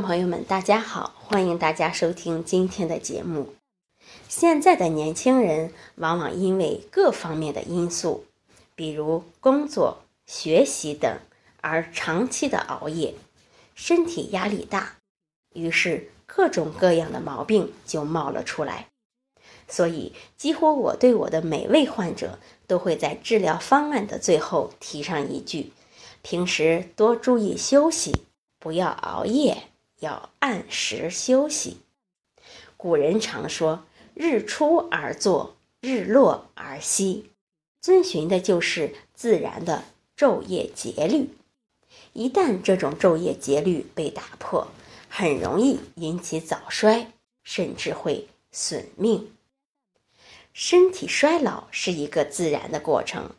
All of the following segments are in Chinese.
朋友们，大家好，欢迎大家收听今天的节目。现在的年轻人往往因为各方面的因素，比如工作、学习等，而长期的熬夜，身体压力大，于是各种各样的毛病就冒了出来。所以，几乎我对我的每位患者都会在治疗方案的最后提上一句：平时多注意休息。不要熬夜，要按时休息。古人常说“日出而作，日落而息”，遵循的就是自然的昼夜节律。一旦这种昼夜节律被打破，很容易引起早衰，甚至会损命。身体衰老是一个自然的过程，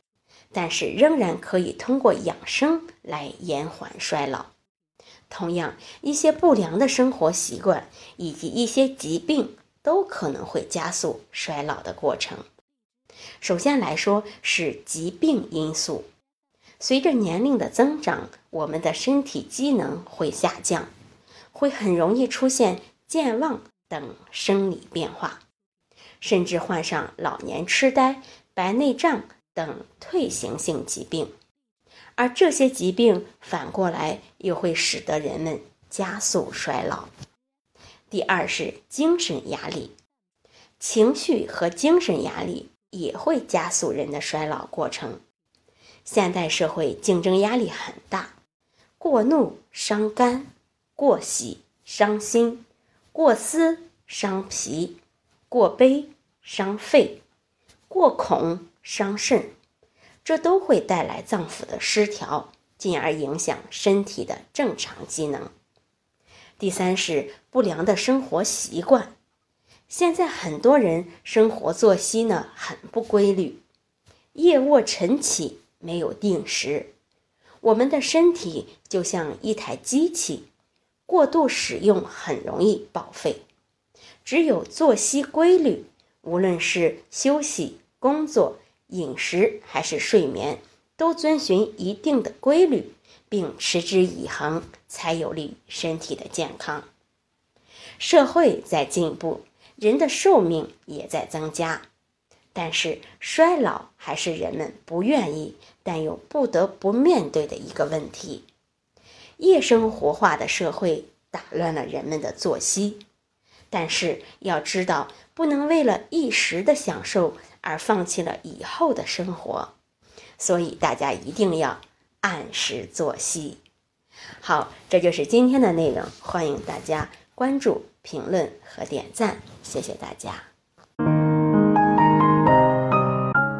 但是仍然可以通过养生来延缓衰老。同样，一些不良的生活习惯以及一些疾病都可能会加速衰老的过程。首先来说是疾病因素，随着年龄的增长，我们的身体机能会下降，会很容易出现健忘等生理变化，甚至患上老年痴呆、白内障等退行性疾病。而这些疾病反过来又会使得人们加速衰老。第二是精神压力，情绪和精神压力也会加速人的衰老过程。现代社会竞争压力很大，过怒伤肝，过喜伤心，过思伤脾，过悲伤肺，过恐伤肾。这都会带来脏腑的失调，进而影响身体的正常机能。第三是不良的生活习惯，现在很多人生活作息呢很不规律，夜卧晨起没有定时。我们的身体就像一台机器，过度使用很容易报废。只有作息规律，无论是休息、工作。饮食还是睡眠，都遵循一定的规律，并持之以恒，才有利于身体的健康。社会在进步，人的寿命也在增加，但是衰老还是人们不愿意但又不得不面对的一个问题。夜生活化的社会打乱了人们的作息，但是要知道，不能为了一时的享受。而放弃了以后的生活，所以大家一定要按时作息。好，这就是今天的内容，欢迎大家关注、评论和点赞，谢谢大家。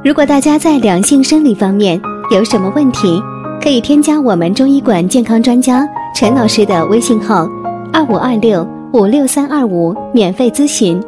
如果大家在两性生理方面有什么问题，可以添加我们中医馆健康专家陈老师的微信号：二五二六五六三二五，免费咨询。